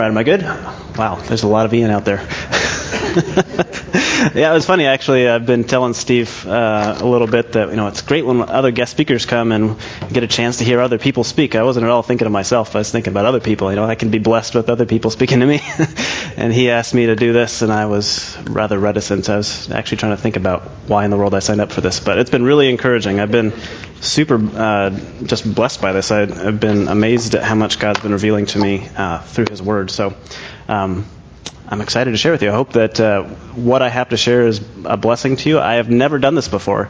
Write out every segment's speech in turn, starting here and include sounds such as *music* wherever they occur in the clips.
right, am I good? Wow, there's a lot of Ian out there. *laughs* yeah, it was funny actually. I've been telling Steve uh, a little bit that you know it's great when other guest speakers come and get a chance to hear other people speak. I wasn't at all thinking of myself. I was thinking about other people. You know, I can be blessed with other people speaking to me. *laughs* and he asked me to do this, and I was rather reticent. I was actually trying to think about why in the world I signed up for this, but it's been really encouraging. I've been super uh, just blessed by this. I, have been amazed at how much God's been revealing to me uh, through His Word. So. Um, I'm excited to share with you. I hope that uh, what I have to share is a blessing to you. I have never done this before.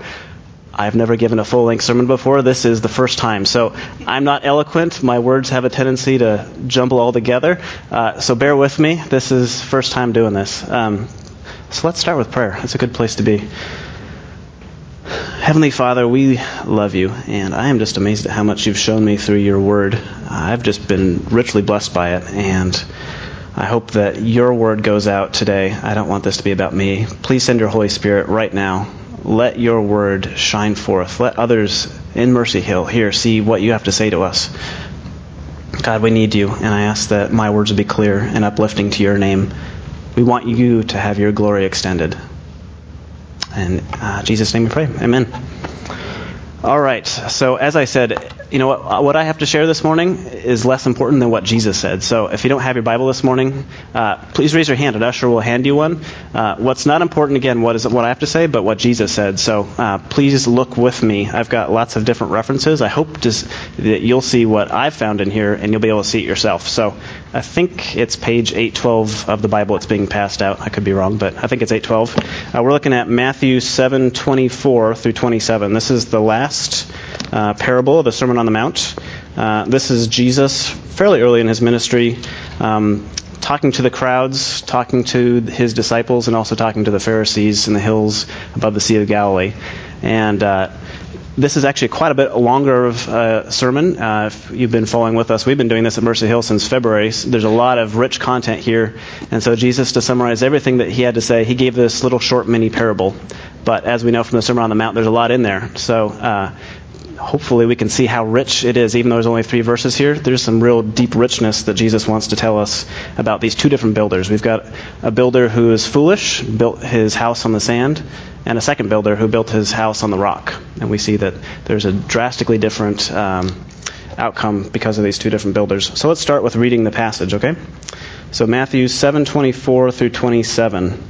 I've never given a full length sermon before. This is the first time. So I'm not eloquent. My words have a tendency to jumble all together. Uh, so bear with me. This is first time doing this. Um, so let's start with prayer. It's a good place to be. Heavenly Father, we love you, and I am just amazed at how much you've shown me through your word. I've just been richly blessed by it, and I hope that your word goes out today. I don't want this to be about me. Please send your Holy Spirit right now. Let your word shine forth. Let others in Mercy Hill here see what you have to say to us. God, we need you, and I ask that my words will be clear and uplifting to your name. We want you to have your glory extended. In uh, Jesus' name we pray. Amen. All right. So, as I said, you know what, what I have to share this morning is less important than what Jesus said. So, if you don't have your Bible this morning, uh, please raise your hand. An usher will hand you one. Uh, what's not important, again, what is what I have to say, but what Jesus said. So, uh, please look with me. I've got lots of different references. I hope that you'll see what I've found in here, and you'll be able to see it yourself. So, I think it's page 812 of the Bible. It's being passed out. I could be wrong, but I think it's 812. Uh, we're looking at Matthew 7:24 through 27. This is the last uh, parable of the Sermon on the Mount. Uh, this is Jesus fairly early in his ministry, um, talking to the crowds, talking to his disciples, and also talking to the Pharisees in the hills above the Sea of Galilee. And uh, this is actually quite a bit longer of a sermon. Uh, if you've been following with us, we've been doing this at Mercy Hill since February. There's a lot of rich content here. And so, Jesus, to summarize everything that he had to say, he gave this little short mini parable. But as we know from the Sermon on the Mount, there's a lot in there. So, uh, hopefully we can see how rich it is, even though there's only three verses here. There's some real deep richness that Jesus wants to tell us about these two different builders. We've got a builder who is foolish, built his house on the sand, and a second builder who built his house on the rock. And we see that there's a drastically different um, outcome because of these two different builders. So let's start with reading the passage, okay? So Matthew 7:24 through 27.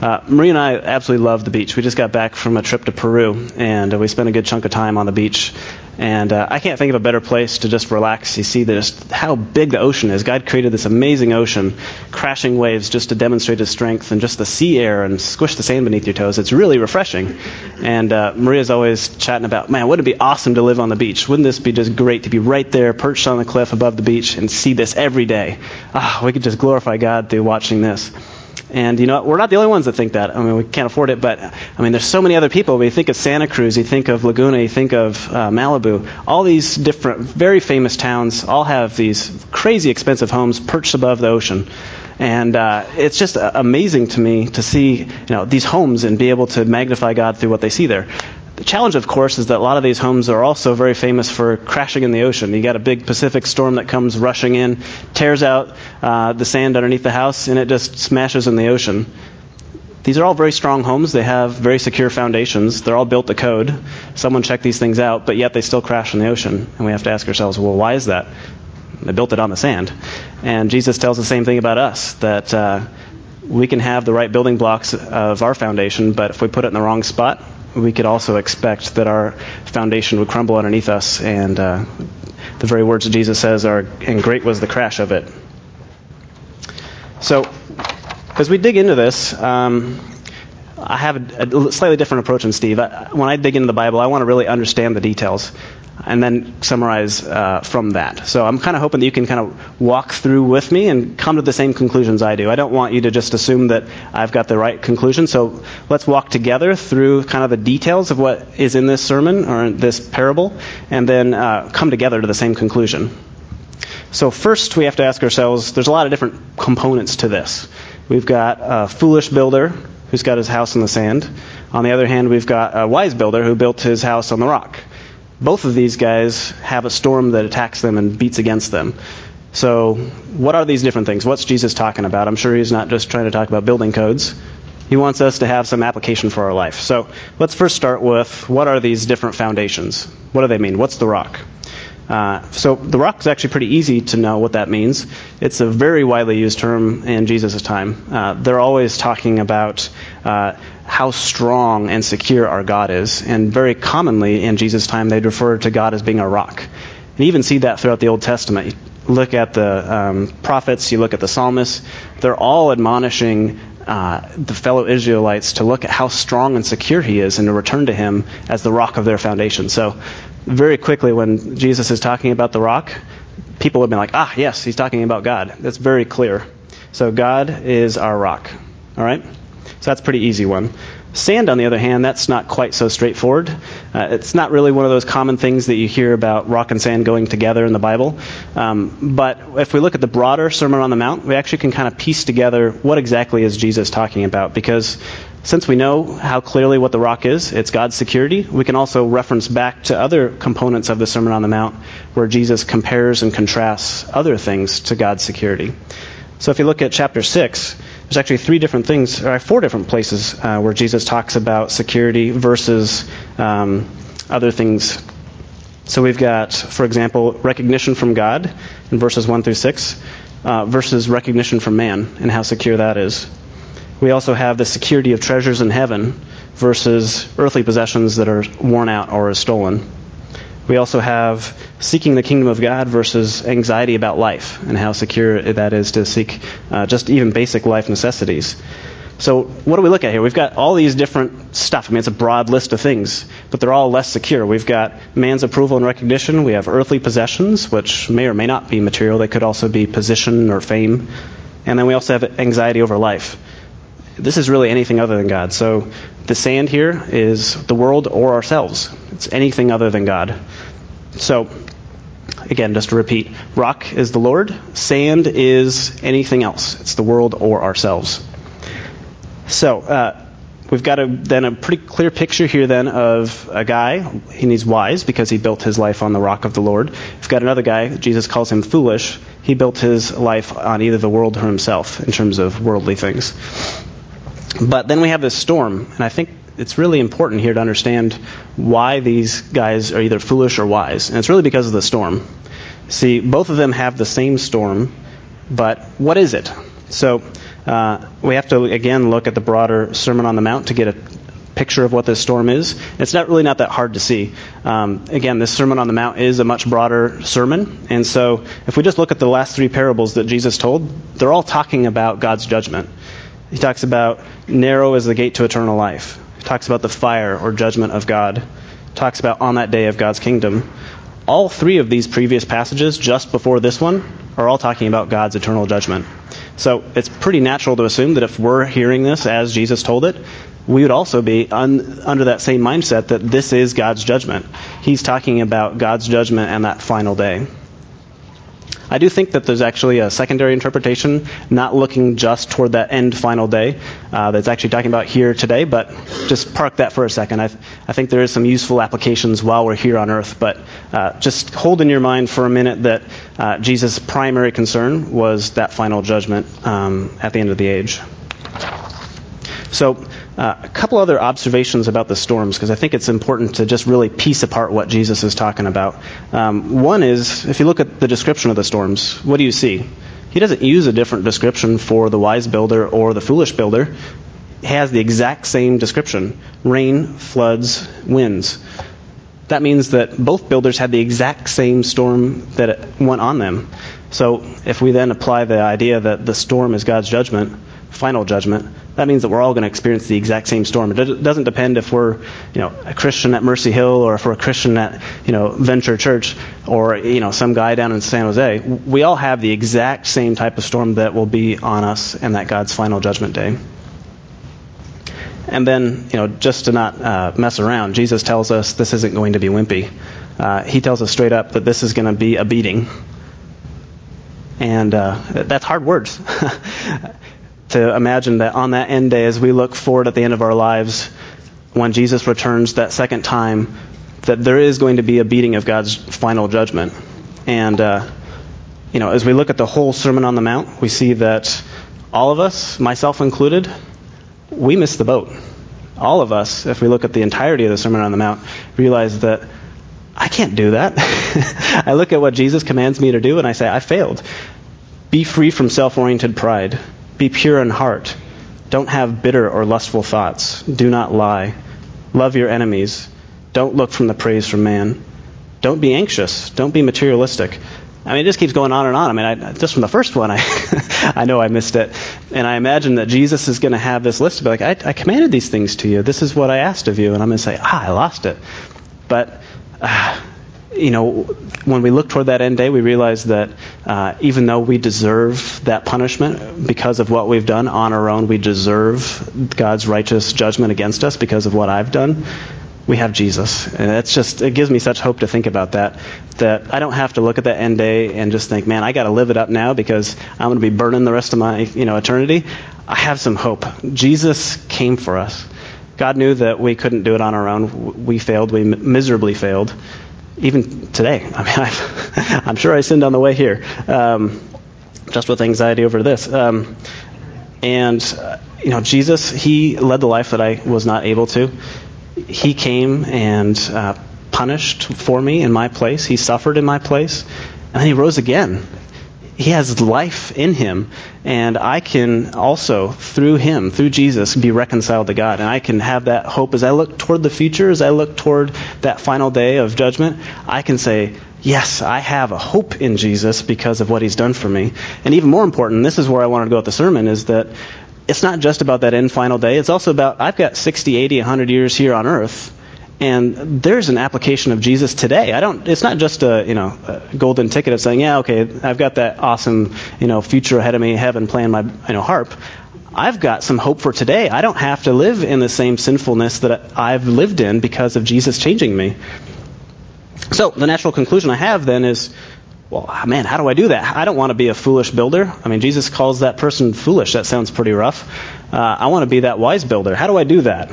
Uh, Marie and I absolutely love the beach. We just got back from a trip to Peru, and uh, we spent a good chunk of time on the beach. And uh, I can't think of a better place to just relax. You see just how big the ocean is. God created this amazing ocean, crashing waves just to demonstrate His strength, and just the sea air and squish the sand beneath your toes. It's really refreshing. And uh, Maria's always chatting about, man, wouldn't it be awesome to live on the beach? Wouldn't this be just great to be right there, perched on the cliff above the beach, and see this every day? Ah, we could just glorify God through watching this. And you know, we're not the only ones that think that. I mean, we can't afford it, but I mean, there's so many other people. We think of Santa Cruz, you think of Laguna, you think of uh, Malibu. All these different, very famous towns all have these crazy expensive homes perched above the ocean. And uh, it's just amazing to me to see, you know, these homes and be able to magnify God through what they see there. The challenge, of course, is that a lot of these homes are also very famous for crashing in the ocean. You got a big Pacific storm that comes rushing in, tears out uh, the sand underneath the house, and it just smashes in the ocean. These are all very strong homes. They have very secure foundations. They're all built to code. Someone checked these things out, but yet they still crash in the ocean. And we have to ask ourselves, well, why is that? They built it on the sand. And Jesus tells the same thing about us that uh, we can have the right building blocks of our foundation, but if we put it in the wrong spot, we could also expect that our foundation would crumble underneath us, and uh, the very words Jesus says are, and great was the crash of it. So, as we dig into this, um, I have a, a, slightly different approach than Steve. I, when I dig into the Bible, I want to really understand the details. And then summarize uh, from that. So I'm kind of hoping that you can kind of walk through with me and come to the same conclusions I do. I don't want you to just assume that I've got the right conclusion. So let's walk together through kind of the details of what is in this sermon or this parable, and then uh, come together to the same conclusion. So first, we have to ask ourselves. There's a lot of different components to this. We've got a foolish builder who's got his house in the sand. On the other hand, we've got a wise builder who built his house on the rock both of these guys have a storm that attacks them and beats against them. So, what are these different things? What's Jesus talking about? I'm sure he's not just trying to talk about building codes. He wants us to have some application for our life. So, let's first start with what are these different foundations? What do they mean? What's the rock? Uh, so the rock is actually pretty easy to know what that means. It's a very widely used term in Jesus' time. Uh, they're always talking about uh, how strong and secure our God is, and very commonly in Jesus' time they'd refer to God as being a rock. And you even see that throughout the Old Testament. You look at the um, prophets, you look at the psalmists, they're all admonishing uh, the fellow Israelites to look at how strong and secure he is and to return to him as the rock of their foundation. So very quickly when Jesus is talking about the rock, people have been like, ah, yes, he's talking about God. That's very clear. So God is our rock. All right? So that's a pretty easy one. Sand, on the other hand, that's not quite so straightforward. Uh, it's not really one of those common things that you hear about rock and sand going together in the Bible. Um, but if we look at the broader Sermon on the Mount, we actually can kind of piece together what exactly is Jesus talking about. Because since we know how clearly what the rock is, it's God's security, we can also reference back to other components of the Sermon on the Mount where Jesus compares and contrasts other things to God's security. So if you look at chapter 6, there's actually three different things, or four different places uh, where Jesus talks about security versus um, other things. So we've got, for example, recognition from God in verses 1 through 6 uh, versus recognition from man and how secure that is. We also have the security of treasures in heaven versus earthly possessions that are worn out or are stolen. We also have seeking the kingdom of God versus anxiety about life and how secure that is to seek uh, just even basic life necessities. So, what do we look at here? We've got all these different stuff. I mean, it's a broad list of things, but they're all less secure. We've got man's approval and recognition. We have earthly possessions, which may or may not be material. They could also be position or fame. And then we also have anxiety over life this is really anything other than God. So the sand here is the world or ourselves. It's anything other than God. So, again, just to repeat rock is the Lord, sand is anything else. It's the world or ourselves. So, uh, we've got a, then a pretty clear picture here then of a guy, and he's wise because he built his life on the rock of the Lord. We've got another guy, Jesus calls him foolish. He built his life on either the world or himself in terms of worldly things. But then we have this storm, and I think it's really important here to understand why these guys are either foolish or wise. And it's really because of the storm. See, both of them have the same storm, but what is it? So uh, we have to, again, look at the broader Sermon on the Mount to get a picture of what this storm is. It's not really not that hard to see. Um, again, this Sermon on the Mount is a much broader sermon, and so if we just look at the last three parables that Jesus told, they're all talking about God's judgment. He talks about narrow is the gate to eternal life. He talks about the fire or judgment of God. He talks about on that day of God's kingdom. All three of these previous passages, just before this one, are all talking about God's eternal judgment. So it's pretty natural to assume that if we're hearing this as Jesus told it, we would also be un, under that same mindset that this is God's judgment. He's talking about God's judgment and that final day. I do think that there's actually a secondary interpretation, not looking just toward that end final day, uh, that's actually talking about here today, but just park that for a second. I, th- I think there is some useful applications while we're here on earth, but uh, just hold in your mind for a minute that uh, Jesus' primary concern was that final judgment um, at the end of the age. So, uh, a couple other observations about the storms, because I think it's important to just really piece apart what Jesus is talking about. Um, one is, if you look at the description of the storms, what do you see? He doesn't use a different description for the wise builder or the foolish builder. He has the exact same description rain, floods, winds. That means that both builders had the exact same storm that went on them. So if we then apply the idea that the storm is God's judgment, final judgment, that means that we're all going to experience the exact same storm. It doesn't depend if we're, you know, a Christian at Mercy Hill or if we're a Christian at, you know, Venture Church or, you know, some guy down in San Jose. We all have the exact same type of storm that will be on us and that God's final judgment day. And then, you know, just to not uh, mess around, Jesus tells us this isn't going to be wimpy. Uh, he tells us straight up that this is going to be a beating. And uh, that's hard words. *laughs* to imagine that on that end day, as we look forward at the end of our lives, when Jesus returns that second time, that there is going to be a beating of God's final judgment. And, uh, you know, as we look at the whole Sermon on the Mount, we see that all of us, myself included, we miss the boat. All of us, if we look at the entirety of the Sermon on the Mount, realize that I can't do that. *laughs* I look at what Jesus commands me to do and I say, I failed. Be free from self oriented pride. Be pure in heart. Don't have bitter or lustful thoughts. Do not lie. Love your enemies. Don't look from the praise from man. Don't be anxious. Don't be materialistic. I mean, it just keeps going on and on. I mean, I, just from the first one, I, *laughs* I know I missed it. And I imagine that Jesus is going to have this list be like, I, I commanded these things to you. This is what I asked of you. And I'm going to say, ah, I lost it. But, uh, you know, when we look toward that end day, we realize that uh, even though we deserve that punishment because of what we've done on our own, we deserve God's righteous judgment against us because of what I've done. We have Jesus, and it's just it gives me such hope to think about that. That I don't have to look at that end day and just think, man, I got to live it up now because I'm going to be burning the rest of my you know eternity. I have some hope. Jesus came for us. God knew that we couldn't do it on our own. We failed. We miserably failed even today. *laughs* I mean, i am sure I sinned on the way here, um, just with anxiety over this. Um, and, uh, you know, Jesus, he led the life that I was not able to. He came and uh, punished for me in my place. He suffered in my place. And then he rose again he has life in him, and I can also, through him, through Jesus, be reconciled to God. And I can have that hope as I look toward the future, as I look toward that final day of judgment. I can say, Yes, I have a hope in Jesus because of what he's done for me. And even more important, this is where I wanted to go with the sermon, is that it's not just about that end final day. It's also about, I've got 60, 80, 100 years here on earth and there's an application of Jesus today. I don't. It's not just a you know a golden ticket of saying, yeah, okay, I've got that awesome you know future ahead of me, heaven playing my you know harp. I've got some hope for today. I don't have to live in the same sinfulness that I've lived in because of Jesus changing me. So the natural conclusion I have then is, well, man, how do I do that? I don't want to be a foolish builder. I mean, Jesus calls that person foolish. That sounds pretty rough. Uh, I want to be that wise builder. How do I do that?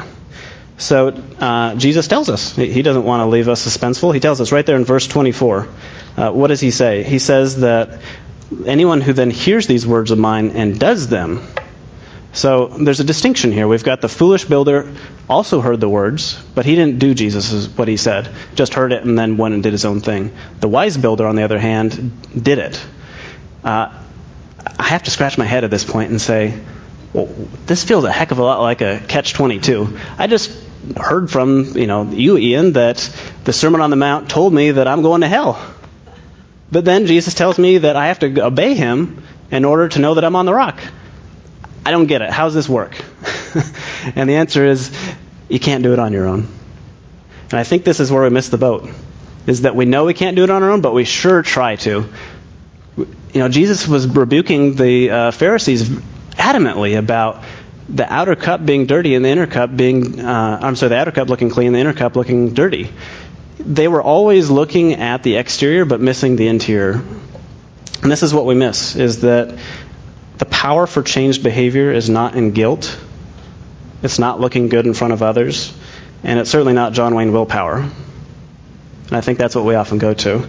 So uh, Jesus tells us. He doesn't want to leave us suspenseful. He tells us right there in verse 24. Uh, what does he say? He says that anyone who then hears these words of mine and does them. So there's a distinction here. We've got the foolish builder also heard the words, but he didn't do Jesus' what he said. Just heard it and then went and did his own thing. The wise builder, on the other hand, did it. Uh, I have to scratch my head at this point and say, well, this feels a heck of a lot like a catch 22. I just heard from, you know, you, Ian, that the Sermon on the Mount told me that I'm going to hell. But then Jesus tells me that I have to obey him in order to know that I'm on the rock. I don't get it. How does this work? *laughs* and the answer is you can't do it on your own. And I think this is where we miss the boat. Is that we know we can't do it on our own, but we sure try to. You know, Jesus was rebuking the uh, Pharisees adamantly about the outer cup being dirty and the inner cup being, uh, I'm sorry, the outer cup looking clean, the inner cup looking dirty. They were always looking at the exterior but missing the interior. And this is what we miss, is that the power for changed behavior is not in guilt. It's not looking good in front of others. And it's certainly not John Wayne willpower. And I think that's what we often go to.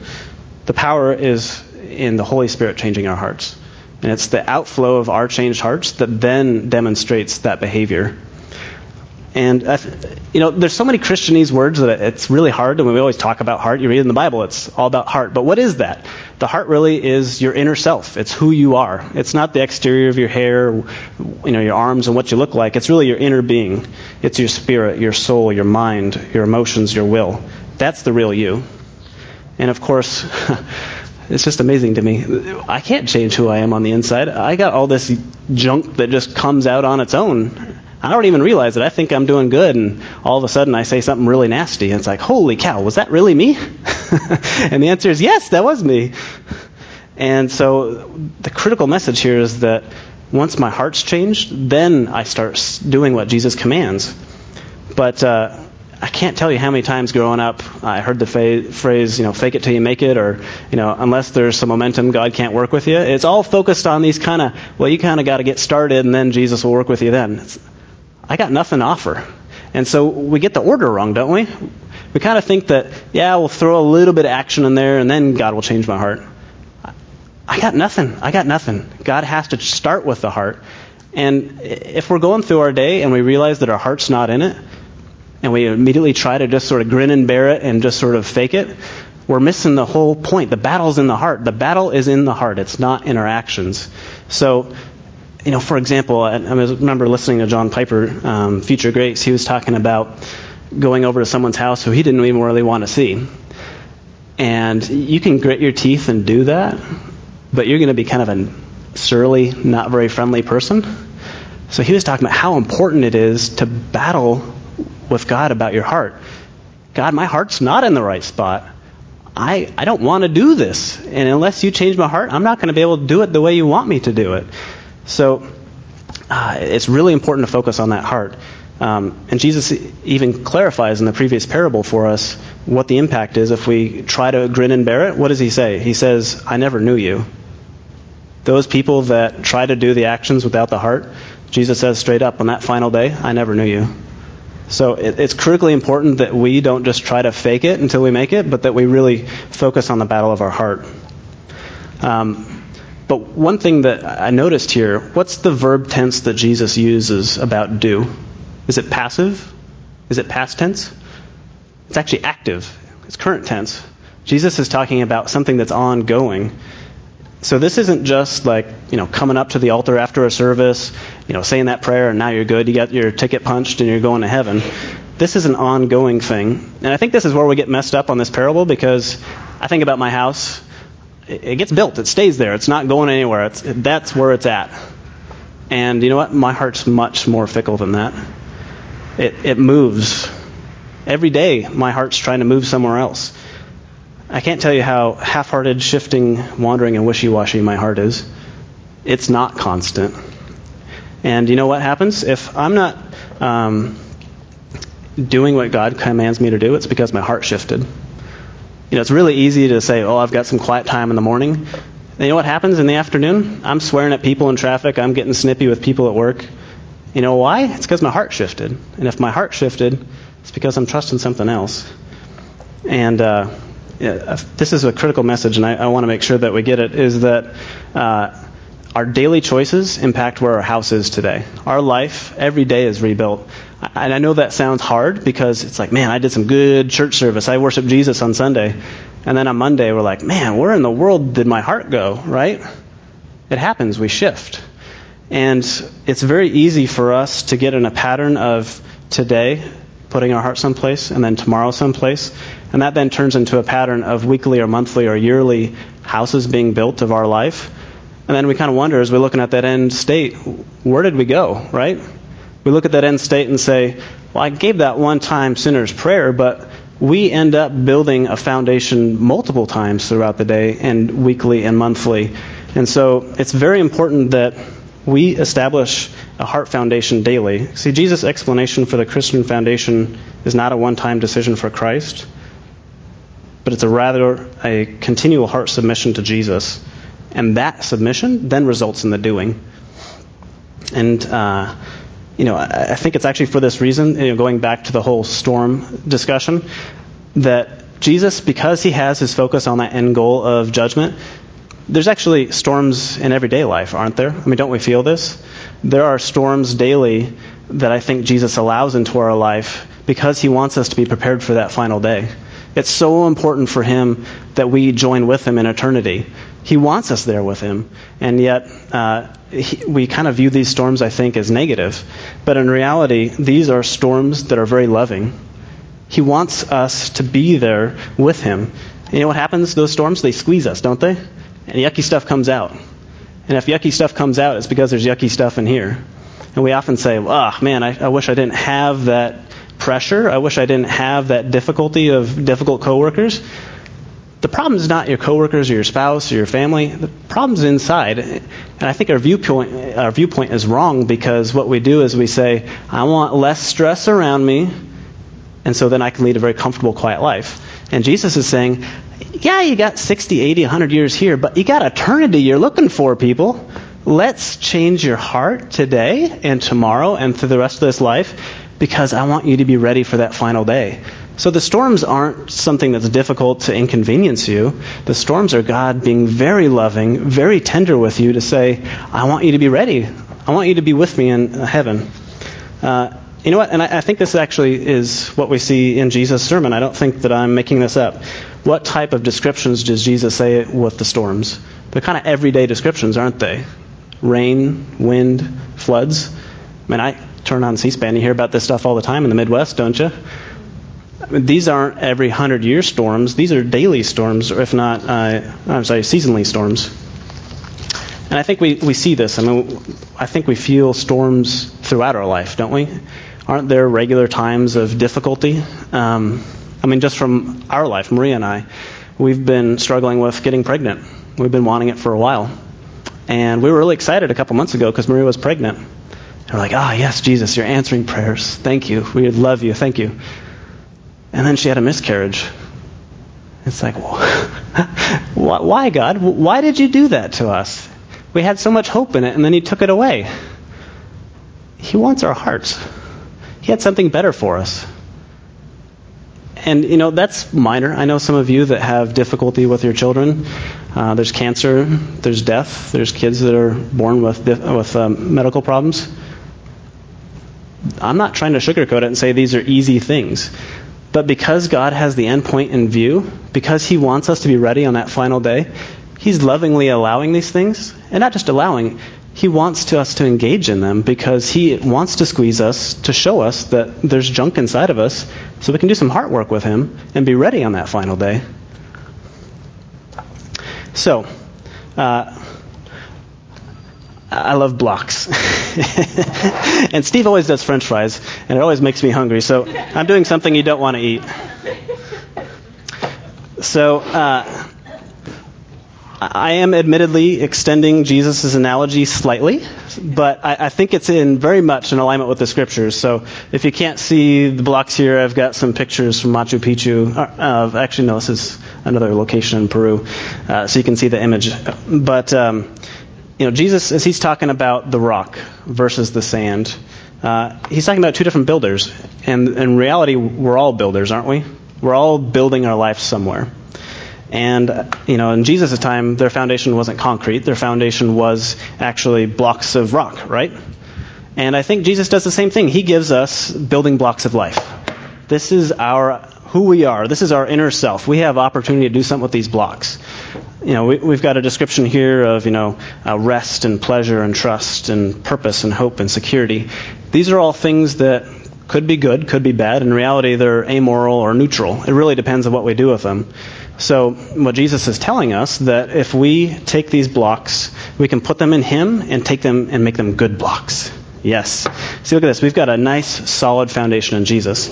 The power is in the Holy Spirit changing our hearts. And it's the outflow of our changed hearts that then demonstrates that behavior. And, uh, you know, there's so many Christianese words that it's really hard. And we always talk about heart. You read in the Bible, it's all about heart. But what is that? The heart really is your inner self. It's who you are. It's not the exterior of your hair, you know, your arms and what you look like. It's really your inner being. It's your spirit, your soul, your mind, your emotions, your will. That's the real you. And of course, *laughs* It's just amazing to me. I can't change who I am on the inside. I got all this junk that just comes out on its own. I don't even realize it. I think I'm doing good, and all of a sudden I say something really nasty, and it's like, holy cow, was that really me? *laughs* and the answer is yes, that was me. And so the critical message here is that once my heart's changed, then I start doing what Jesus commands. But uh, I can't tell you how many times growing up I heard the fa- phrase, you know, fake it till you make it, or, you know, unless there's some momentum, God can't work with you. It's all focused on these kind of, well, you kind of got to get started and then Jesus will work with you then. It's, I got nothing to offer. And so we get the order wrong, don't we? We kind of think that, yeah, we'll throw a little bit of action in there and then God will change my heart. I got nothing. I got nothing. God has to start with the heart. And if we're going through our day and we realize that our heart's not in it, and we immediately try to just sort of grin and bear it and just sort of fake it, we're missing the whole point. The battle's in the heart. The battle is in the heart. It's not in our actions. So, you know, for example, I, remember listening to John Piper, um, Future Grace. He was talking about going over to someone's house who he didn't even really want to see. And you can grit your teeth and do that, but you're going to be kind of a surly, not very friendly person. So he was talking about how important it is to battle with God about your heart. God, my heart's not in the right spot. I, I don't want to do this. And unless you change my heart, I'm not going to be able to do it the way you want me to do it. So uh, it's really important to focus on that heart. Um, and Jesus even clarifies in the previous parable for us what the impact is if we try to grin and bear it. What does he say? He says, I never knew you. Those people that try to do the actions without the heart, Jesus says straight up on that final day, I never knew you. So it, it's critically important that we don't just try to fake it until we make it, but that we really focus on the battle of our heart. Um, but one thing that I noticed here, what's the verb tense that Jesus uses about do? Is it passive? Is it past tense? It's actually active. It's current tense. Jesus is talking about something that's ongoing. So this isn't just like, you know, coming up to the altar after a service, you know, saying that prayer and now you're good, you got your ticket punched and you're going to heaven. This is an ongoing thing. And I think this is where we get messed up on this parable because I think about my house. It gets built. It stays there. It's not going anywhere. It's, that's where it's at. And you know what? My heart's much more fickle than that. It, it moves. Every day, my heart's trying to move somewhere else. I can't tell you how half hearted, shifting, wandering, and wishy washy my heart is. It's not constant. And you know what happens? If I'm not um, doing what God commands me to do, it's because my heart shifted. You know, it's really easy to say, oh, I've got some quiet time in the morning. And you know what happens in the afternoon? I'm swearing at people in traffic. I'm getting snippy with people at work. You know why? It's because my heart shifted. And if my heart shifted, it's because I'm trusting something else. And uh, uh, this is a critical message, and I, I want to make sure that we get it, is that uh, our daily choices impact where our house is today. Our life, every day, is rebuilt. And I know that sounds hard because it's like, man, I did some good church service. I worshiped Jesus on Sunday. And then on Monday, we're like, man, where in the world did my heart go, right? It happens. We shift. And it's very easy for us to get in a pattern of today putting our heart someplace and then tomorrow someplace. And that then turns into a pattern of weekly or monthly or yearly houses being built of our life. And then we kind of wonder as we're looking at that end state, where did we go, right? We look at that end state and say, well, I gave that one time sinner's prayer, but we end up building a foundation multiple times throughout the day and weekly and monthly. And so it's very important that we establish a heart foundation daily. See, Jesus' explanation for the Christian foundation is not a one time decision for Christ, but it's a rather a continual heart submission to Jesus. And that submission then results in the doing. And, uh, you know, I, I think it's actually for this reason, you know, going back to the whole storm discussion, that Jesus, because he has his focus on that end goal of judgment, there's actually storms in everyday life, aren't there? I mean, don't we feel this? There are storms daily that I think Jesus allows into our life because he wants us to be prepared for that final day. It's so important for him that we join with him in eternity. He wants us there with him. And yet, uh, he, we kind of view these storms, I think, as negative. But in reality, these are storms that are very loving. He wants us to be there with him. you know what happens? Those storms, they squeeze us, don't they? And yucky stuff comes out. And if yucky stuff comes out, it's because there's yucky stuff in here. And we often say, oh, man, I, I wish I didn't have that pressure. I wish I didn't have that difficulty of difficult coworkers. The problem is not your coworkers or your spouse or your family. The problem's inside. And I think our viewpoint, our viewpoint is wrong because what we do is we say, I want less stress around me, and so then I can lead a very comfortable, quiet life. And Jesus is saying, yeah, you got 60, 80, 100 years here, but you got eternity you're looking for, people. Let's change your heart today and tomorrow and through the rest of this life because I want you to be ready for that final day. So the storms aren't something that's difficult to inconvenience you. The storms are God being very loving, very tender with you to say, I want you to be ready. I want you to be with me in heaven. Uh, you know what? And I, I, think this actually is what we see in Jesus' sermon. I don't think that I'm making this up. What type of descriptions does Jesus say with the storms? They're kind of everyday descriptions, aren't they? Rain, wind, floods. I mean, I turn on C-SPAN, you hear about this stuff all the time in the Midwest, don't you? these aren't every hundred year storms. These are daily storms, or if not, uh, I'm sorry, seasonally storms. And I think we, we see this. I mean, I think we feel storms throughout our life, don't we? Aren't there regular times of difficulty? Um, I mean, just from our life, Maria and I, we've been struggling with getting pregnant. We've been wanting it for a while. And we were really excited a couple months ago because Maria was pregnant. We're like, ah, oh, yes, Jesus, you're answering prayers. Thank you. We love you. Thank you. And then she had a miscarriage. It's like, *laughs* why, God? Why did you do that to us? We had so much hope in it, and then you took it away. He wants our hearts. He had something better for us. And, you know, that's minor. I know some of you that have difficulty with your children. Uh, there's cancer, there's death, there's kids that are born with, with um, medical problems. I'm not trying to sugarcoat it and say these are easy things. But because God has the end point in view, because He wants us to be ready on that final day, He's lovingly allowing these things. And not just allowing, He wants to us to engage in them because He wants to squeeze us to show us that there's junk inside of us so we can do some heart work with Him and be ready on that final day. So, uh, I love blocks. *laughs* and Steve always does french fries, and it always makes me hungry. So I'm doing something you don't want to eat. So uh, I am admittedly extending Jesus' analogy slightly, but I, I, think it's in very much in alignment with the scriptures. So if you can't see the blocks here, I've got some pictures from Machu Picchu. Uh, actually, no, this is another location in Peru, uh, so you can see the image. But um, you know, Jesus, as he's talking about the rock versus the sand, uh, he's talking about two different builders. And in reality, we're all builders, aren't we? We're all building our life somewhere. And, you know, in Jesus' time, their foundation wasn't concrete. Their foundation was actually blocks of rock, right? And I think Jesus does the same thing. He gives us building blocks of life. This is our, who we are. This is our inner self. We have opportunity to do something with these blocks you know, we, have got a description here of, you know, uh, rest and pleasure and trust and purpose and hope and security. These are all things that could be good, could be bad. In reality, they're amoral or neutral. It really depends on what we do with them. So, what Jesus is telling us that if we take these blocks, we can put them in Him and take them and make them good blocks. Yes. See, look at this. We've got a nice, solid foundation in Jesus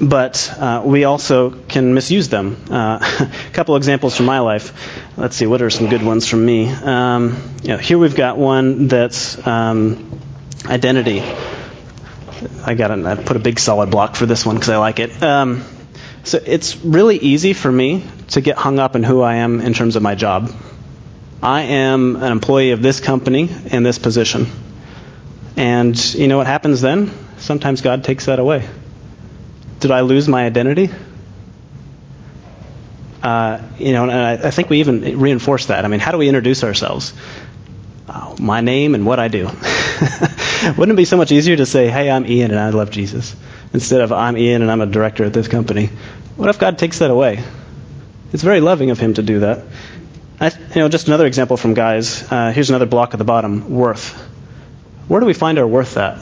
but uh, we also can misuse them. Uh, *laughs* a couple examples from my life. Let's see, what are some good ones from me? Um, you know, here we've got one that's um, identity. I got an, I put a big solid block for this one because I like it. Um, so it's really easy for me to get hung up in who I am in terms of my job. I am an employee of this company in this position. And you know what happens then? Sometimes God takes that away. Did I lose my identity? Uh, you know, and I, I, think we even reinforce that. I mean, how do we introduce ourselves? Oh, my name and what I do. *laughs* Wouldn't it be so much easier to say, "Hey, I'm Ian and I love Jesus," instead of "I'm Ian and I'm a director at this company"? What if God takes that away? It's very loving of Him to do that. I, you know, just another example from guys. Uh, here's another block at the bottom: worth. Where do we find our worth at?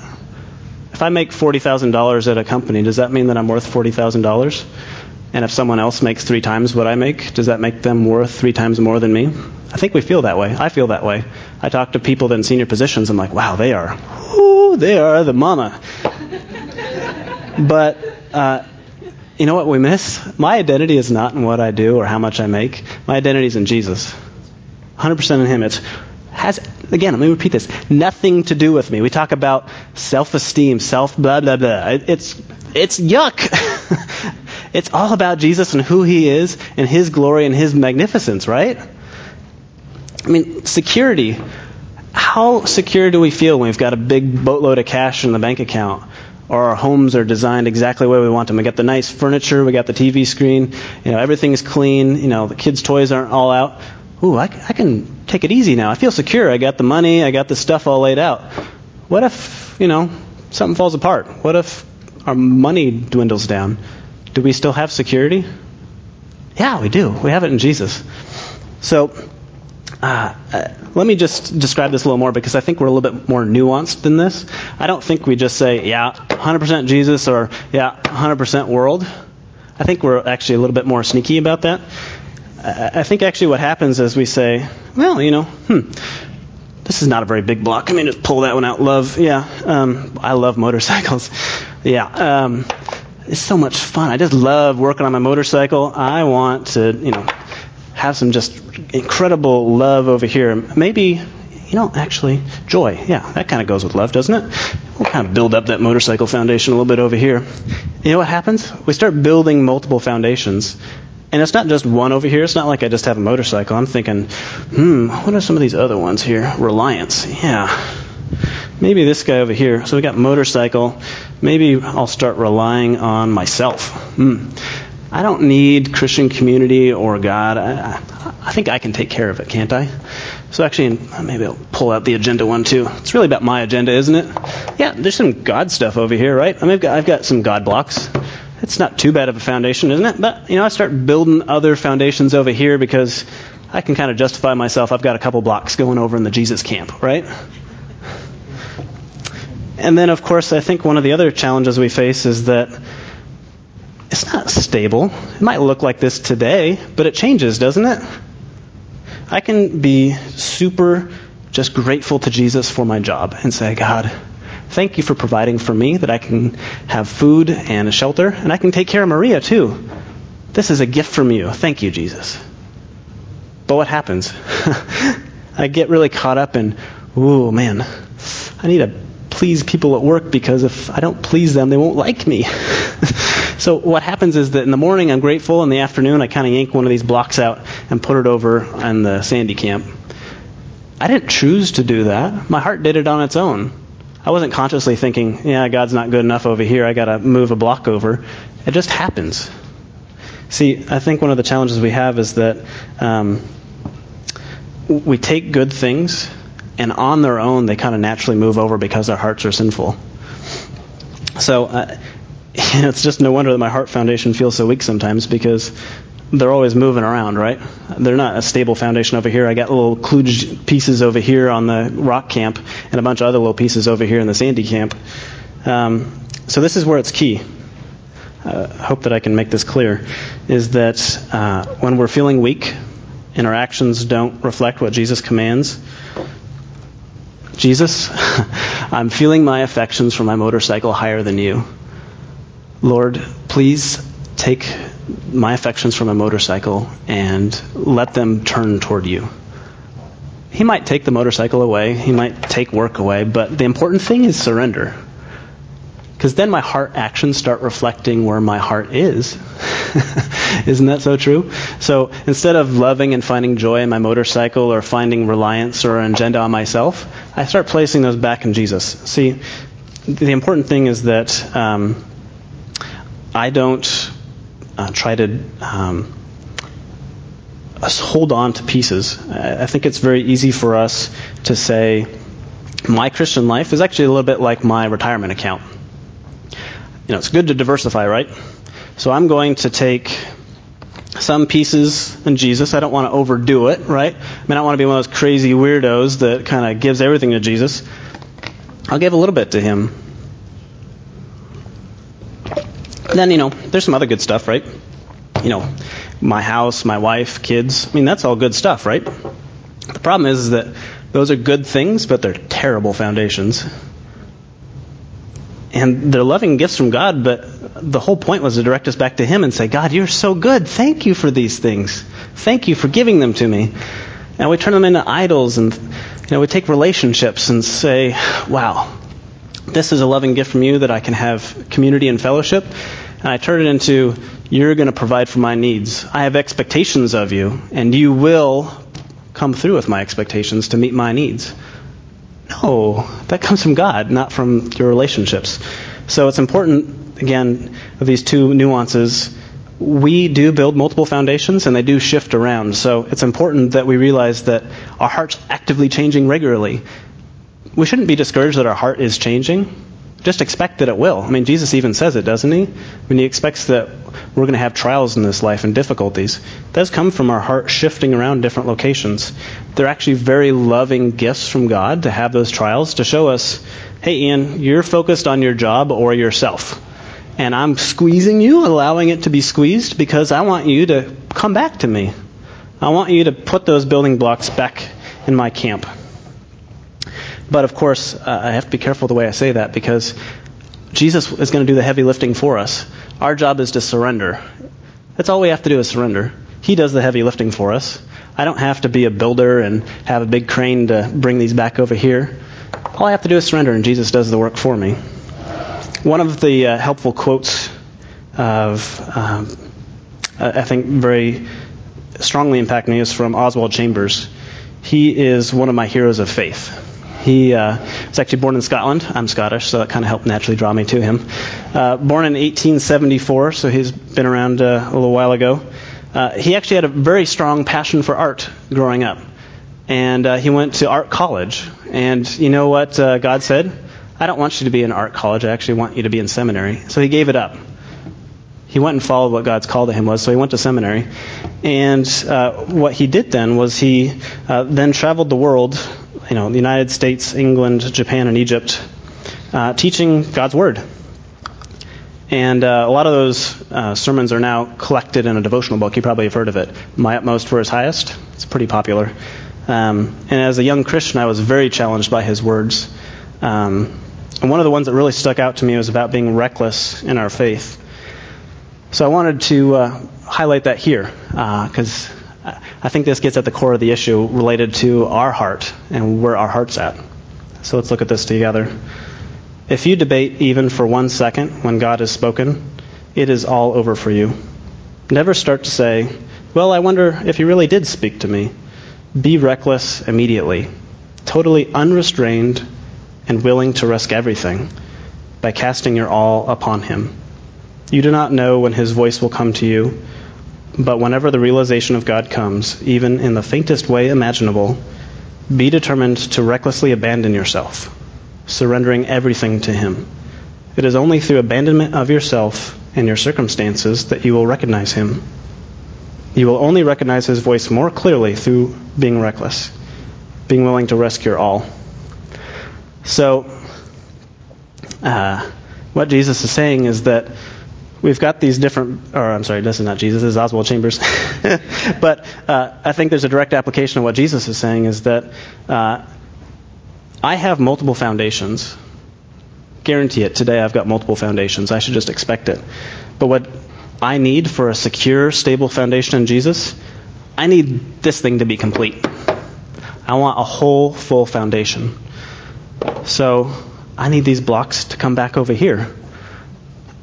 If I make $40,000 at a company, does that mean that I'm worth $40,000? And if someone else makes three times what I make, does that make them worth three times more than me? I think we feel that way. I feel that way. I talk to people in senior positions. I'm like, wow, they are, ooh, they are the mama. *laughs* but uh, you know what we miss? My identity is not in what I do or how much I make. My identity is in Jesus. 100% in Him. It's has again. Let me repeat this. Nothing to do with me. We talk about self-esteem, self blah blah blah. It's it's yuck. *laughs* it's all about Jesus and who He is and His glory and His magnificence, right? I mean, security. How secure do we feel when we've got a big boatload of cash in the bank account? Or our homes are designed exactly the way we want them. We got the nice furniture, we got the TV screen, you know, everything's clean, you know, the kids' toys aren't all out. Ooh, I, I can take it easy now. I feel secure. I got the money, I got the stuff all laid out. What if, you know, something falls apart? What if our money dwindles down? Do we still have security? Yeah, we do. We have it in Jesus. So, uh, uh, let me just describe this a little more because I think we're a little bit more nuanced than this. I don't think we just say, yeah, 100% Jesus or yeah, 100% world. I think we're actually a little bit more sneaky about that. I think actually what happens is we say, well, you know, hmm, this is not a very big block. I mean, just pull that one out. Love, yeah, um, I love motorcycles. *laughs* Yeah, um, it's so much fun. I just love working on my motorcycle. I want to, you know, have some just incredible love over here. Maybe, you know, actually, joy. Yeah, that kind of goes with love, doesn't it? We'll kind of build up that motorcycle foundation a little bit over here. You know what happens? We start building multiple foundations. And it's not just one over here. It's not like I just have a motorcycle. I'm thinking, hmm, what are some of these other ones here? Reliance. Yeah. Maybe this guy over here. So we got motorcycle. Maybe I'll start relying on myself. Hmm. I don't need Christian community or God. I, I, think I can take care of it, can't I? So actually, maybe I'll pull out the agenda one too. It's really about my agenda, isn't it? Yeah, there's some God stuff over here, right? I mean, I've got, I've got some God blocks. It's not too bad of a foundation, isn't it? But, you know, I start building other foundations over here because I can kind of justify myself. I've got a couple blocks going over in the Jesus camp, right? And then, of course, I think one of the other challenges we face is that it's not stable. It might look like this today, but it changes, doesn't it? I can be super just grateful to Jesus for my job and say, God, thank you for providing for me that I can have food and a shelter, and I can take care of Maria too. This is a gift from you. Thank you, Jesus. But what happens? *laughs* I get really caught up in, ooh, man, I need to please people at work because if I don't please them, they won't like me. *laughs* So what happens is that in the morning I'm grateful, in the afternoon I kind of yank one of these blocks out and put it over on the sandy camp. I didn't choose to do that. My heart did it on its own. I wasn't consciously thinking, yeah, God's not good enough over here. I got to move a block over. It just happens. See, I think one of the challenges we have is that um, we take good things, and on their own, they kind of naturally move over because our hearts are sinful. So, uh, *laughs* it's just no wonder that my heart foundation feels so weak sometimes because they're always moving around, right? They're not a stable foundation over here. I got little kludge pieces over here on the rock camp and a bunch of other little pieces over here in the sandy camp. Um, so this is where it's key. Uh, I hope that I can make this clear, is that uh, when we're feeling weak and our actions don't reflect what Jesus commands, Jesus, *laughs* I'm feeling my affections for my motorcycle higher than you. Lord, please take my affections from a motorcycle and let them turn toward you. He might take the motorcycle away, he might take work away, but the important thing is surrender. Because then my heart actions start reflecting where my heart is. *laughs* Isn't that so true? So instead of loving and finding joy in my motorcycle or finding reliance or an agenda on myself, I start placing those back in Jesus. See, the important thing is that um, I don't uh, try to um, hold on to pieces. I think it's very easy for us to say, my Christian life is actually a little bit like my retirement account. You know, it's good to diversify, right? So I'm going to take some pieces in Jesus. I don't want to overdo it, right? I mean, I want to be one of those crazy weirdos that kind of gives everything to Jesus. I'll give a little bit to Him. And then, you know, there's some other good stuff, right? you know, my house, my wife, kids. I mean, that's all good stuff, right? The problem is that those are good things, but they're terrible foundations. And they're loving gifts from God, but the whole point was to direct us back to Him and say, God, you're so good. Thank you for these things. Thank you for giving them to me. And we turn them into idols and you know, we take relationships and say, wow, this is a loving gift from you that I can have community and fellowship. And I turn it into, you're going to provide for my needs. I have expectations of you, and you will come through with my expectations to meet my needs. No, that comes from God, not from your relationships. So it's important, again, of these two nuances we do build multiple foundations and they do shift around. So it's important that we realize that our heart's actively changing regularly. We shouldn't be discouraged that our heart is changing. Just expect that it will. I mean, Jesus even says it, doesn't he? When he expects that we're going to have trials in this life and difficulties. Does come from our heart shifting around different locations. They're actually very loving gifts from God to have those trials to show us, hey, Ian, you're focused on your job or yourself and I'm squeezing you, allowing it to be squeezed, because I want you to come back to me. I want you to put those building blocks back in my camp. But of course, uh, I have to be careful the way I say that because Jesus is going to do the heavy lifting for us. Our job is to surrender. That's all we have to do is surrender. He does the heavy lifting for us. I don't have to be a builder and have a big crane to bring these back over here. All I have to do is surrender, and Jesus does the work for me. One of the uh, helpful quotes of, um, I think, very strongly impact me is from Oswald Chambers. He is one of my heroes of faith. He uh, was actually born in Scotland. I'm Scottish, so that kind of helped naturally draw me to him. Uh, born in 1874, so he's been around uh, a little while ago. Uh, he actually had a very strong passion for art growing up. And he went to art college. And you know what God said? I don't want you to be in art college. I actually want you to be in seminary. So he gave it up. He went and followed what God's call to him was. So he went to seminary. And uh, what he did then was he uh, then traveled the world, you know, the United States, England, Japan, and Egypt, uh, teaching God's Word. And uh, a lot of those uh, sermons are now collected in a devotional book. You probably have heard of it. My Utmost for His Highest. It's pretty popular. Um, and as a young Christian, I was very challenged by his words. Um, and one of the ones that really stuck out to me was about being reckless in our faith. So I wanted to uh, highlight that here because uh, I think this gets at the core of the issue related to our heart and where our heart's at. So let's look at this together. If you debate even for one second when God has spoken, it is all over for you. Never start to say, Well, I wonder if He really did speak to me. Be reckless immediately, totally unrestrained and willing to risk everything by casting your all upon Him. You do not know when His voice will come to you, but whenever the realization of God comes, even in the faintest way imaginable, be determined to recklessly abandon yourself, surrendering everything to Him. It is only through abandonment of yourself and your circumstances that you will recognize Him. You will only recognize His voice more clearly through being reckless, being willing to risk your all. So, uh, what Jesus is saying is that we've got these different, or I'm sorry, this is not Jesus, this is Oswald Chambers. *laughs* but uh, I think there's a direct application of what Jesus is saying is that uh, I have multiple foundations. Guarantee it. Today I've got multiple foundations. I should just expect it. But what I need for a secure, stable foundation in Jesus, I need this thing to be complete. I want a whole, full foundation. So I need these blocks to come back over here.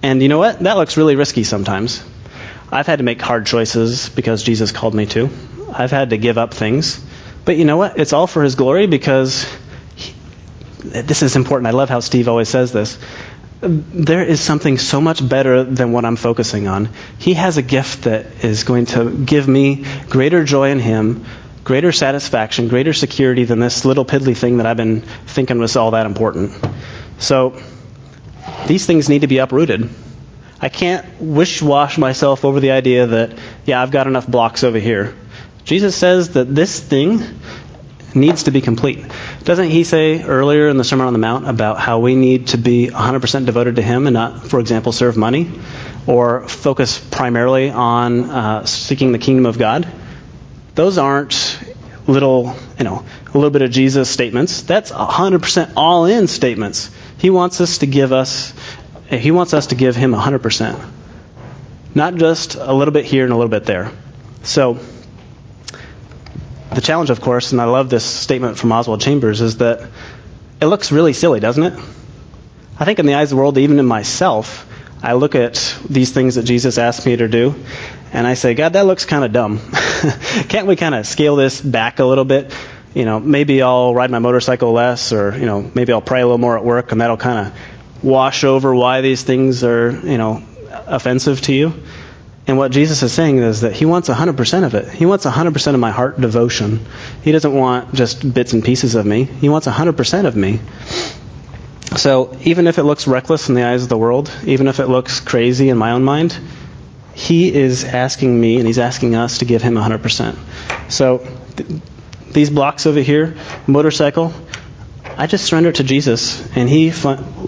And you know what? That looks really risky sometimes. I've had to make hard choices because Jesus called me to. I've had to give up things. But you know what? It's all for His glory because he, this is important. I love how Steve always says this. There is something so much better than what I'm focusing on. He has a gift that is going to give me greater joy in Him greater satisfaction, greater security than this little piddly thing that I've been thinking was all that important. So these things need to be uprooted. I can't wish wash myself over the idea that, yeah, I've got enough blocks over here. Jesus says that this thing needs to be complete. Doesn't he say earlier in the Sermon on the Mount about how we need to be 100% devoted to him and not, for example, serve money? or focus primarily on uh, seeking the kingdom of God, those aren't little, you know, a little bit of Jesus statements. That's 100% all in statements. He wants us to give us, he wants us to give him 100%. Not just a little bit here and a little bit there. So, the challenge, of course, and I love this statement from Oswald Chambers, is that it looks really silly, doesn't it? I think in the eyes of the world, even in myself, I look at these things that Jesus asked me to do, and I say, God, that looks kind of dumb. *laughs* Can't we kind of scale this back a little bit? You know, maybe I'll ride my motorcycle less, or you know, maybe I'll pray a little more at work, and that'll kind of wash over why these things are, you know, offensive to you. And what Jesus is saying is that He wants 100% of it. He wants 100% of my heart devotion. He doesn't want just bits and pieces of me. He wants 100% of me. So even if it looks reckless in the eyes of the world, even if it looks crazy in my own mind, He is asking me and He's asking us to give Him 100%. So these blocks over here, motorcycle, I just surrender to Jesus and He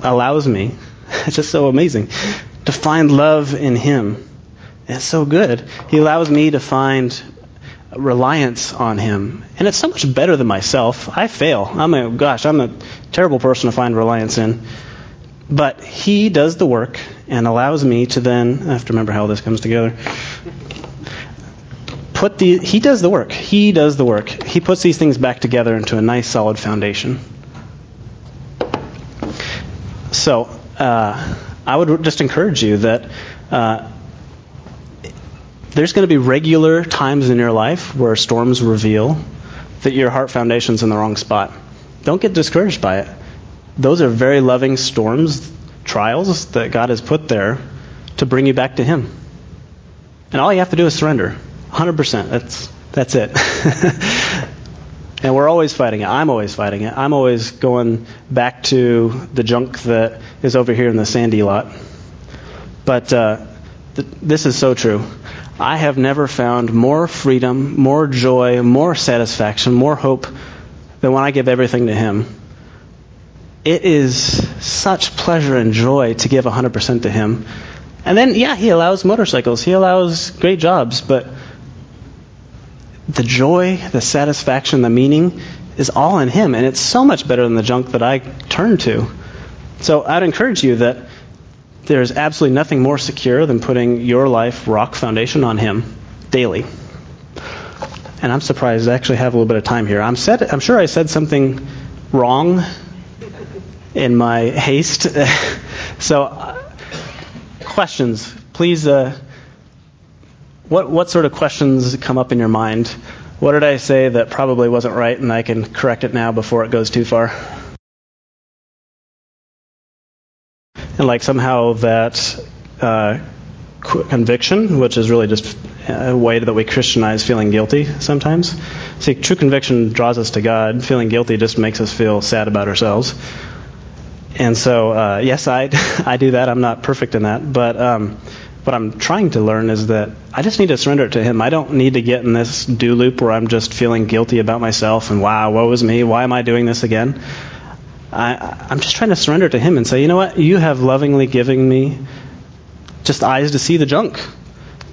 allows me. *laughs* It's just so amazing to find love in Him it's so good. He allows me to find reliance on Him. And it's so much better than myself. I fail. I'm a, gosh, I'm a terrible person to find reliance in. But He does the work and allows me to then, I have to remember how this comes together. Put the, he does the work. He does the work. He puts these things back together into a nice solid foundation. So, uh, I would just encourage you that uh, there's going to be regular times in your life where storms reveal that your heart foundation's in the wrong spot. Don't get discouraged by it. Those are very loving storms, trials that God has put there to bring you back to Him. And all you have to do is surrender. 100%. That's, that's it. *laughs* and we're always fighting it. I'm always fighting it. I'm always going back to the junk that is over here in the sandy lot. But uh, th- this is so true. I have never found more freedom, more joy, more satisfaction, more hope than when I give everything to Him. It is such pleasure and joy to give 100% to Him. And then, yeah, He allows motorcycles, He allows great jobs, but the joy, the satisfaction, the meaning is all in Him. And it's so much better than the junk that I turn to. So I'd encourage you that there's absolutely nothing more secure than putting your life rock foundation on Him daily. And I'm surprised I actually have a little bit of time here. I'm, said, I'm sure I said something wrong in my haste. *laughs* so, uh, questions. Please, uh, what, what sort of questions come up in your mind? What did I say that probably wasn't right and I can correct it now before it goes too far? and like somehow that uh, conviction, which is really just a way that we Christianize feeling guilty sometimes. See, true conviction draws us to God. Feeling guilty just makes us feel sad about ourselves. And so, uh, yes, I *laughs* I do that. I'm not perfect in that, but um, what I'm trying to learn is that I just need to surrender it to Him. I don't need to get in this do loop where I'm just feeling guilty about myself and wow, woe is me. Why am I doing this again? I, I'm just trying to surrender to Him and say, you know what? You have lovingly given me just eyes to see the junk,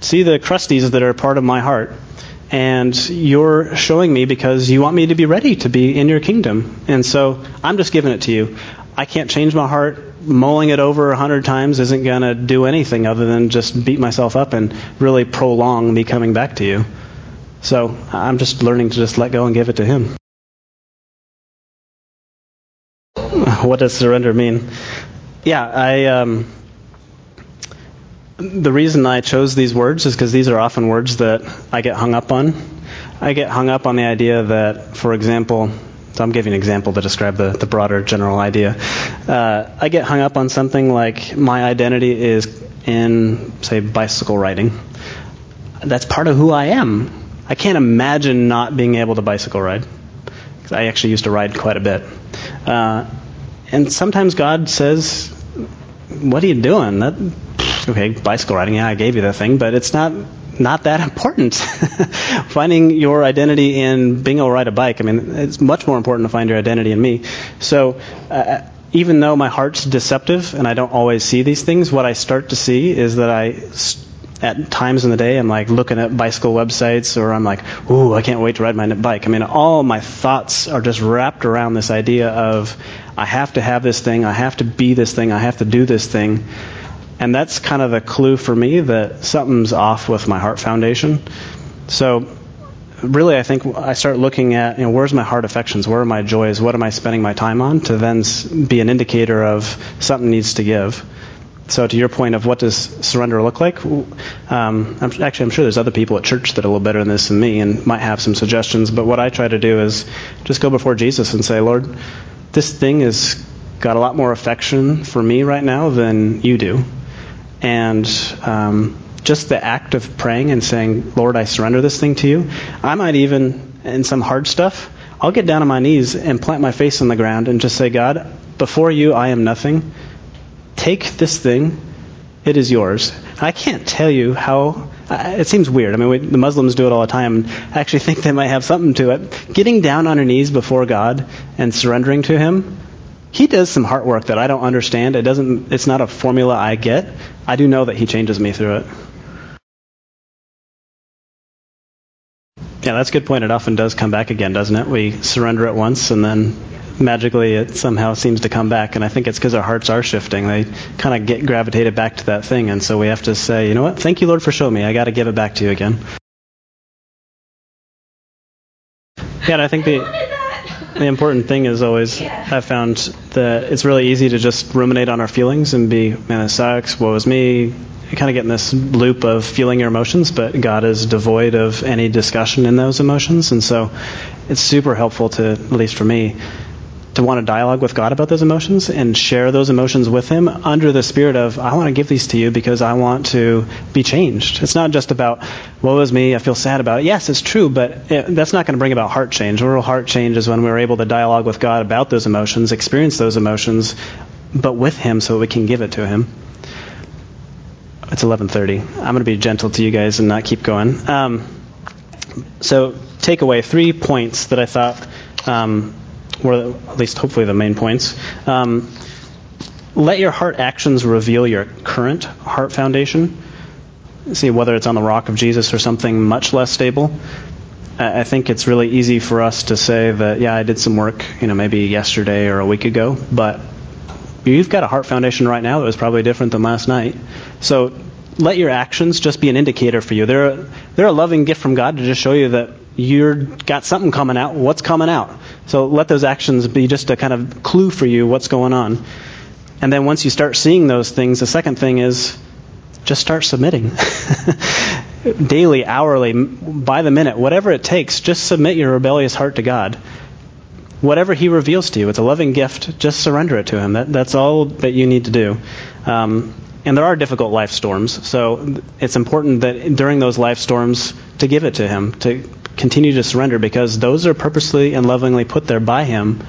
see the crusties that are part of my heart. And you're showing me because you want me to be ready to be in your kingdom. And so I'm just giving it to you. I can't change my heart. Mulling it over a hundred times isn't going to do anything other than just beat myself up and really prolong me coming back to you. So I'm just learning to just let go and give it to Him. what does surrender mean? Yeah, I. Um, the reason I chose these words is because these are often words that I get hung up on. I get hung up on the idea that, for example, so I'm giving an example to describe the, the broader general idea. Uh, I get hung up on something like my identity is in, say, bicycle riding. That's part of who I am. I can't imagine not being able to bicycle ride. I actually used to ride quite a bit. Uh, and sometimes God says, "What are you doing? That okay, bicycle riding. Yeah, I gave you the thing, but it's not not that important. *laughs* Finding your identity in being able to ride a bike. I mean, it's much more important to find your identity in me. So." Uh, even though my heart's deceptive and I don't always see these things, what I start to see is that I, at times in the day, I'm like looking at bicycle websites or I'm like, ooh, I can't wait to ride my bike. I mean, all my thoughts are just wrapped around this idea of I have to have this thing, I have to be this thing, I have to do this thing. And that's kind of a clue for me that something's off with my heart foundation. So really, I think I start looking at, you know, where's my heart affections? Where are my joys? What am I spending my time on? To then be an indicator of something needs to give. So to your point of what does surrender look like, um, I'm, actually I'm sure there's other people at church that are a little better than this than me and might have some suggestions. But what I try to do is just go before Jesus and say, Lord, this thing has got a lot more affection for me right now than you do, and um, just the act of praying and saying, Lord, I surrender this thing to you. I might even, in some hard stuff, I'll get down on my knees and plant my face on the ground and just say, God, before you, I am nothing. Take this thing. It is yours. I can't tell you how. It seems weird. I mean, we, the Muslims do it all the time. I actually *laughs* think they might have something to it. Getting down on your knees before God and surrendering to Him, He does some heart work that I don't understand. It doesn't. It's not a formula I get. I do know that He changes me through it. Yeah, that's a good point. It often does come back again, doesn't it? We surrender it once and then magically it somehow seems to come back. And I think it's because our hearts are shifting. They kind of get gravitated back to that thing. And so we have to say, you know what? Thank you, Lord, for showing me. I got to give it back to you again. Yeah, I think the the important thing is always I've found that it's really easy to just ruminate on our feelings and be, man, it sucks. What was me? you kind of get in this loop of feeling your emotions, but God is devoid of any discussion in those emotions. And so it's super helpful to, at least for me, to want to dialogue with God about those emotions and share those emotions with Him under the spirit of, I want to give these to you because I want to be changed. It's not just about, woe is me, I feel sad about it. Yes, it's true, but it, that's not going to bring about heart change. Real heart change is when we're able to dialogue with God about those emotions, experience those emotions, but with Him so we can give it to Him. It's 11:30. I'm going to be gentle to you guys and not keep going. Um, so, takeaway three points that I thought um, were at least hopefully the main points. Um, let your heart actions reveal your current heart foundation. See whether it's on the rock of Jesus or something much less stable. I think it's really easy for us to say that, yeah, I did some work, you know, maybe yesterday or a week ago, but you've got a heart foundation right now that was probably different than last night. So let your actions just be an indicator for you. They're, they're a loving gift from God to just show you that you've got something coming out. What's coming out? So let those actions be just a kind of clue for you what's going on. And then once you start seeing those things, the second thing is just start submitting. *laughs* Daily, hourly, by the minute, whatever it takes, just submit your rebellious heart to God whatever He reveals to you. It's a loving gift. Just surrender it to Him. That, that's all that you need to do. Um, and there are difficult life storms, so it's important that during those life storms to give it to Him, to continue to surrender, because those are purposely and lovingly put there by Him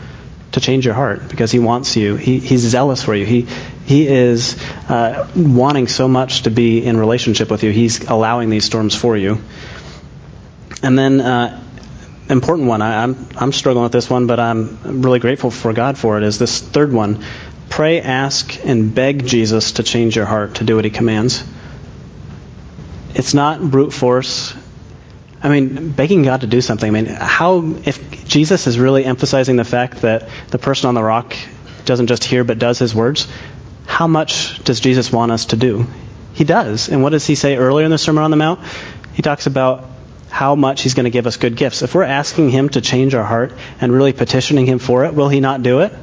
to change your heart, because He wants you. He, he's zealous for you. He He is uh, wanting so much to be in relationship with you. He's allowing these storms for you. And then uh, important one. I, I'm, I'm struggling with this one, but I'm really grateful for God for it. Is this third one? Pray, ask, and beg Jesus to change your heart to do what He commands. It's not brute force. I mean, begging God to do something. I mean, how if Jesus is really emphasizing the fact that the person on the rock doesn't just hear but does His words, how much does Jesus want us to do? He does. And what does He say earlier in the Sermon on the Mount? He talks about how much He's going to give us good gifts. If we're asking Him to change our heart and really petitioning Him for it, will He not do it?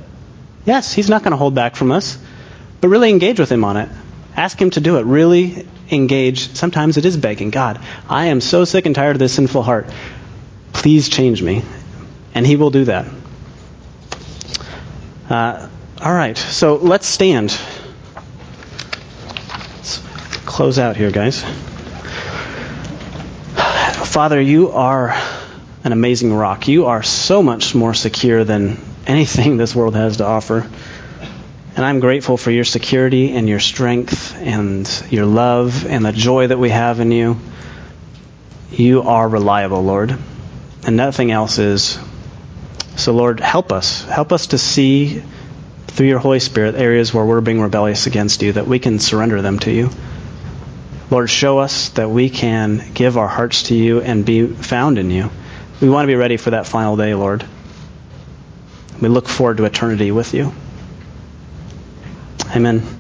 Yes, He's not going to hold back from us. But really engage with Him on it. Ask Him to do it. Really engage. Sometimes it is begging God, I am so sick and tired of this sinful heart. Please change me. And He will do that. Uh, all right, so let's stand. Let's close out here, guys. Father, you are an amazing rock. You are so much more secure than anything this world has to offer. And I'm grateful for your security and your strength and your love and the joy that we have in you. You are reliable, Lord. And nothing else is. So, Lord, help us. Help us to see through your Holy Spirit, areas where we're being rebellious against you, that we can surrender them to you. Lord, show us that we can give our hearts to you and be found in you. We want to be ready for that final day, Lord. We look forward to eternity with you. Amen.